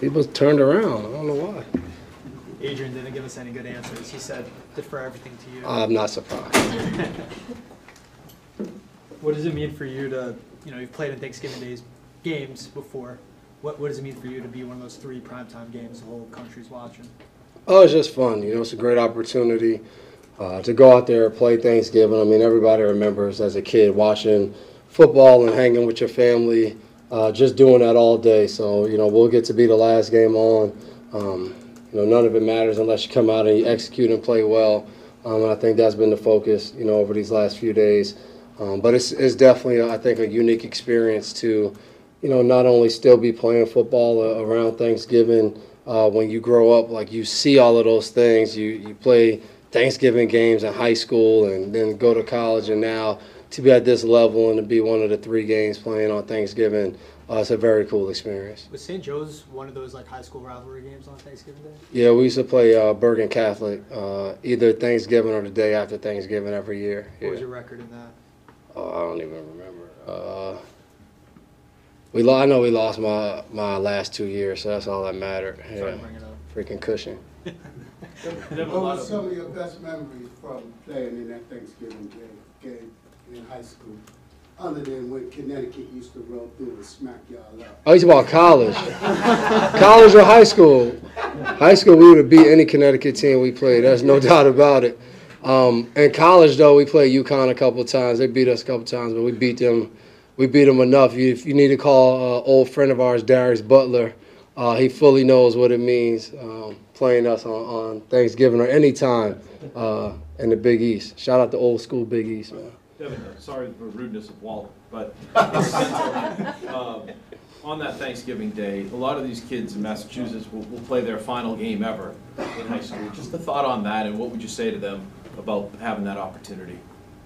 People turned around. I don't know why. Adrian didn't give us any good answers. He said defer everything to you. I'm not surprised. What does it mean for you to, you know, you've played in Thanksgiving Days games before. What, what does it mean for you to be one of those three primetime games the whole country's watching? Oh, it's just fun. You know, it's a great opportunity uh, to go out there play Thanksgiving. I mean, everybody remembers as a kid watching football and hanging with your family, uh, just doing that all day. So, you know, we'll get to be the last game on. Um, you know, none of it matters unless you come out and you execute and play well. Um, and I think that's been the focus, you know, over these last few days. Um, but it's, it's definitely, I think, a unique experience to, you know, not only still be playing football around Thanksgiving uh, when you grow up, like you see all of those things. You, you play Thanksgiving games in high school and then go to college, and now to be at this level and to be one of the three games playing on Thanksgiving, uh, it's a very cool experience. Was St. Joe's one of those like high school rivalry games on Thanksgiving Day? Yeah, we used to play uh, Bergen Catholic uh, either Thanksgiving or the day after Thanksgiving every year. What was your record in that? Oh, I don't even remember. Uh, we lo- I know we lost my my last two years, so that's all that mattered. Sorry Yeah, to bring it up. freaking cushion. What were some of your best memories from playing in that Thanksgiving game, game in high school? Other than when Connecticut used to roll through and smack y'all up? Oh, you about college? college or high school? High school, we would have beat any Connecticut team we played. There's no doubt about it. Um, in college, though, we played UConn a couple times. They beat us a couple times, but we beat them. We beat them enough. You, if you need to call an old friend of ours, Darius Butler, uh, he fully knows what it means um, playing us on, on Thanksgiving or any time uh, in the Big East. Shout out to old school Big East, man. Devin, sorry for the rudeness of Walt, but um, on that Thanksgiving Day, a lot of these kids in Massachusetts will, will play their final game ever in high school. Just a thought on that, and what would you say to them about having that opportunity?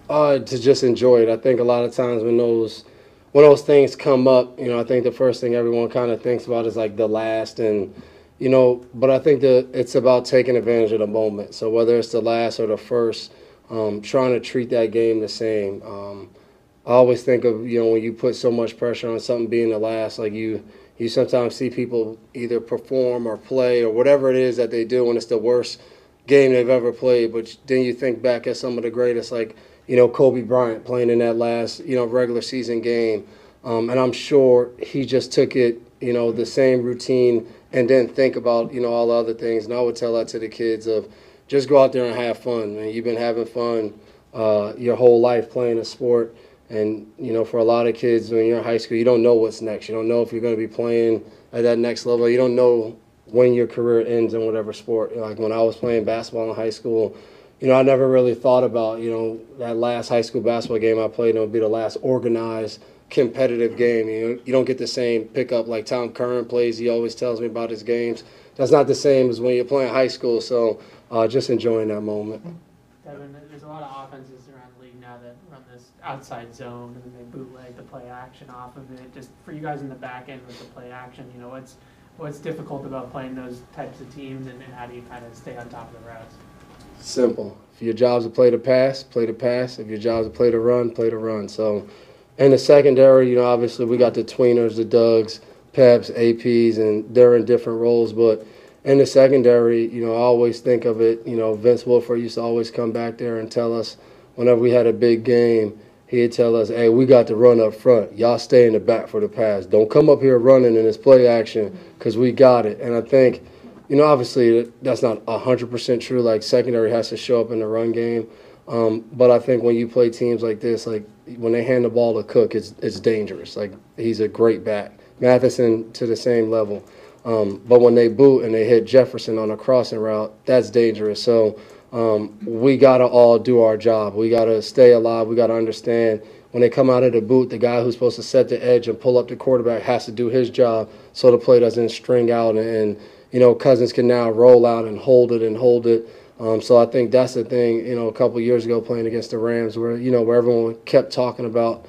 Uh, to just enjoy it. I think a lot of times when those when those things come up, you know, I think the first thing everyone kind of thinks about is like the last and you know, but I think that it's about taking advantage of the moment. So whether it's the last or the first, um, trying to treat that game the same. Um, I always think of you know when you put so much pressure on something being the last, like you you sometimes see people either perform or play or whatever it is that they do when it's the worst game they've ever played. But then you think back at some of the greatest, like you know Kobe Bryant playing in that last you know regular season game, um, and I'm sure he just took it you know the same routine and then think about you know all the other things. And I would tell that to the kids of just go out there and have fun. Man. You've been having fun uh, your whole life playing a sport. And you know, for a lot of kids, when you're in high school, you don't know what's next. You don't know if you're going to be playing at that next level. You don't know when your career ends in whatever sport. Like when I was playing basketball in high school, you know, I never really thought about you know that last high school basketball game I played. It would be the last organized competitive game. You know, you don't get the same pickup like Tom Curran plays. He always tells me about his games. That's not the same as when you're playing high school. So uh, just enjoying that moment. Devin, there's a lot of offenses around the league now that run this outside zone and then they bootleg the play action off of it. Just for you guys in the back end with the play action, you know, what's what's difficult about playing those types of teams and, and how do you kind of stay on top of the routes? Simple. If your job's to play the pass, play the pass. If your job's to play the run, play the run. So, in the secondary, you know, obviously we got the tweeners, the Dugs, Peps, APs, and they're in different roles. But in the secondary, you know, I always think of it. You know, Vince Wilfork used to always come back there and tell us whenever we had a big game, he'd tell us, "Hey, we got to run up front. Y'all stay in the back for the pass. Don't come up here running in this play action because we got it." And I think you know, obviously that's not hundred percent true. Like secondary has to show up in the run game, um, but I think when you play teams like this, like when they hand the ball to Cook, it's it's dangerous. Like he's a great back. Mattison to the same level, um, but when they boot and they hit Jefferson on a crossing route, that's dangerous. So um, we gotta all do our job. We gotta stay alive. We gotta understand when they come out of the boot, the guy who's supposed to set the edge and pull up the quarterback has to do his job so the play doesn't string out and, and you know, Cousins can now roll out and hold it and hold it. Um, so I think that's the thing, you know, a couple years ago playing against the Rams where, you know, where everyone kept talking about,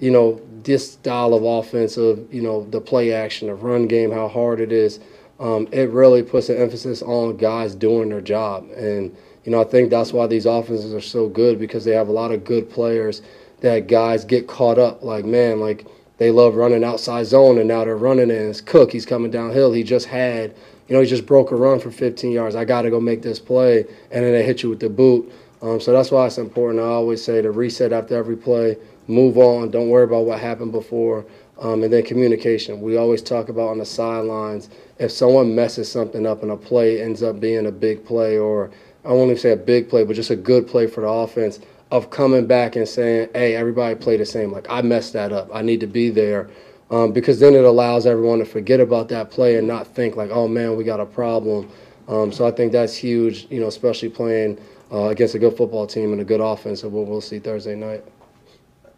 you know, this style of offense of, you know, the play action, the run game, how hard it is. Um, it really puts an emphasis on guys doing their job. And, you know, I think that's why these offenses are so good because they have a lot of good players that guys get caught up. Like, man, like they love running outside zone, and now they're running in. It's Cook. He's coming downhill. He just had, you know, he just broke a run for 15 yards. I got to go make this play, and then they hit you with the boot. Um, so that's why it's important. I always say to reset after every play, move on, don't worry about what happened before, um, and then communication. We always talk about on the sidelines if someone messes something up and a play ends up being a big play, or I won't even say a big play, but just a good play for the offense of coming back and saying, hey, everybody play the same. Like, I messed that up. I need to be there. Um, because then it allows everyone to forget about that play and not think like, oh man, we got a problem. Um, so I think that's huge, you know, especially playing uh, against a good football team and a good offense of what we'll see Thursday night.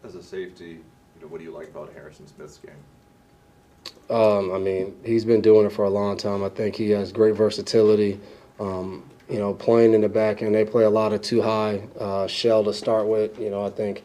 As a safety, you know, what do you like about Harrison Smith's game? Um, I mean, he's been doing it for a long time. I think he has great versatility. Um, you know, playing in the back end, they play a lot of two high uh, shell to start with. You know, I think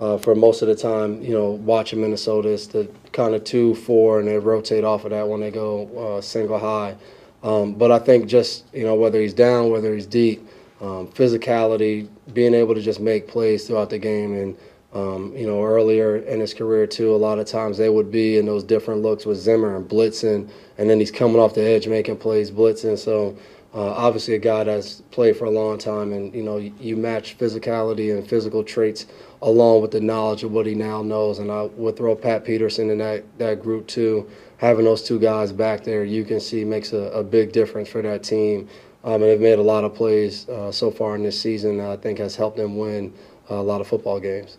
uh, for most of the time, you know, watching Minnesota, it's the kind of two, four, and they rotate off of that when they go uh, single high. Um, but I think just, you know, whether he's down, whether he's deep, um, physicality, being able to just make plays throughout the game. And, um, you know, earlier in his career, too, a lot of times they would be in those different looks with Zimmer and blitzing, and then he's coming off the edge making plays blitzing. So, uh, obviously, a guy that's played for a long time, and you know, you, match physicality and physical traits along with the knowledge of what he now knows. And I would throw Pat Peterson in that, that group too. Having those two guys back there, you can see makes a, a big difference for that team. Um, and they've made a lot of plays uh, so far in this season. I think has helped them win a lot of football games.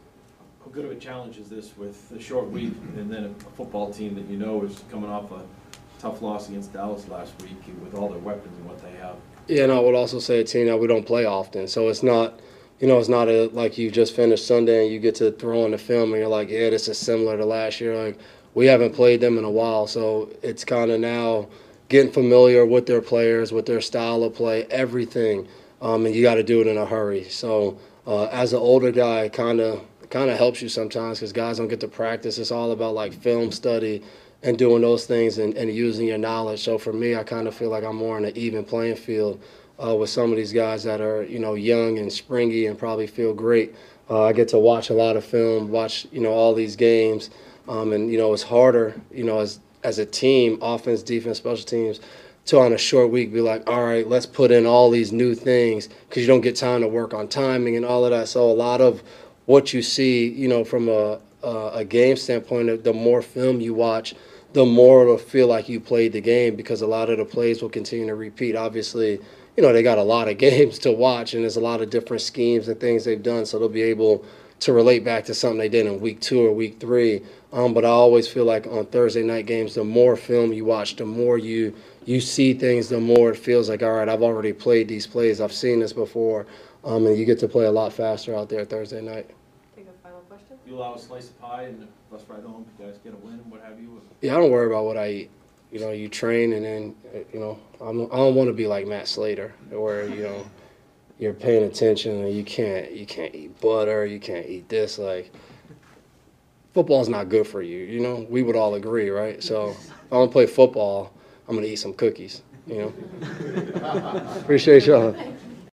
Good of a challenge is this with a short week and then a football team that you know is coming off a tough loss against Dallas last week with all their weapons and what they have? Yeah, and I would also say a team that we don't play often, so it's not. You know, it's not a, like you just finished Sunday and you get to throw in the film and you're like, yeah, this is similar to last year. Like, we haven't played them in a while, so it's kind of now getting familiar with their players, with their style of play, everything, um, and you got to do it in a hurry. So uh, as an older guy, kind of kind of helps you sometimes because guys don't get to practice. It's all about like film study and doing those things and, and using your knowledge. So for me, I kind of feel like I'm more on an even playing field uh, with some of these guys that are you know young and springy and probably feel great. Uh, I get to watch a lot of film, watch you know all these games, um, and you know it's harder you know as as a team, offense, defense, special teams, to on a short week be like, all right, let's put in all these new things because you don't get time to work on timing and all of that. So a lot of what you see, you know, from a a, game standpoint, the more film you watch, the more it'll feel like you played the game because a lot of the plays will continue to repeat. Obviously, you know, they got a lot of games to watch and there's a lot of different schemes and things they've done, so they'll be able to relate back to something they did in week two or week three. Um, but I always feel like on Thursday night games, the more film you watch, the more you you see things, the more it feels like, all right, I've already played these plays, I've seen this before, um, and you get to play a lot faster out there Thursday night. Take a final question? You allow a slice of pie and a bus ride home, you guys get a win, and what have you? Yeah, I don't worry about what I eat. You know, you train and then, uh, you know, I'm, I don't want to be like Matt Slater, where you know you're paying attention and you can't you can't eat butter, you can't eat this. Like football's not good for you. You know, we would all agree, right? So I don't play football, I'm gonna eat some cookies. You know. Appreciate y'all.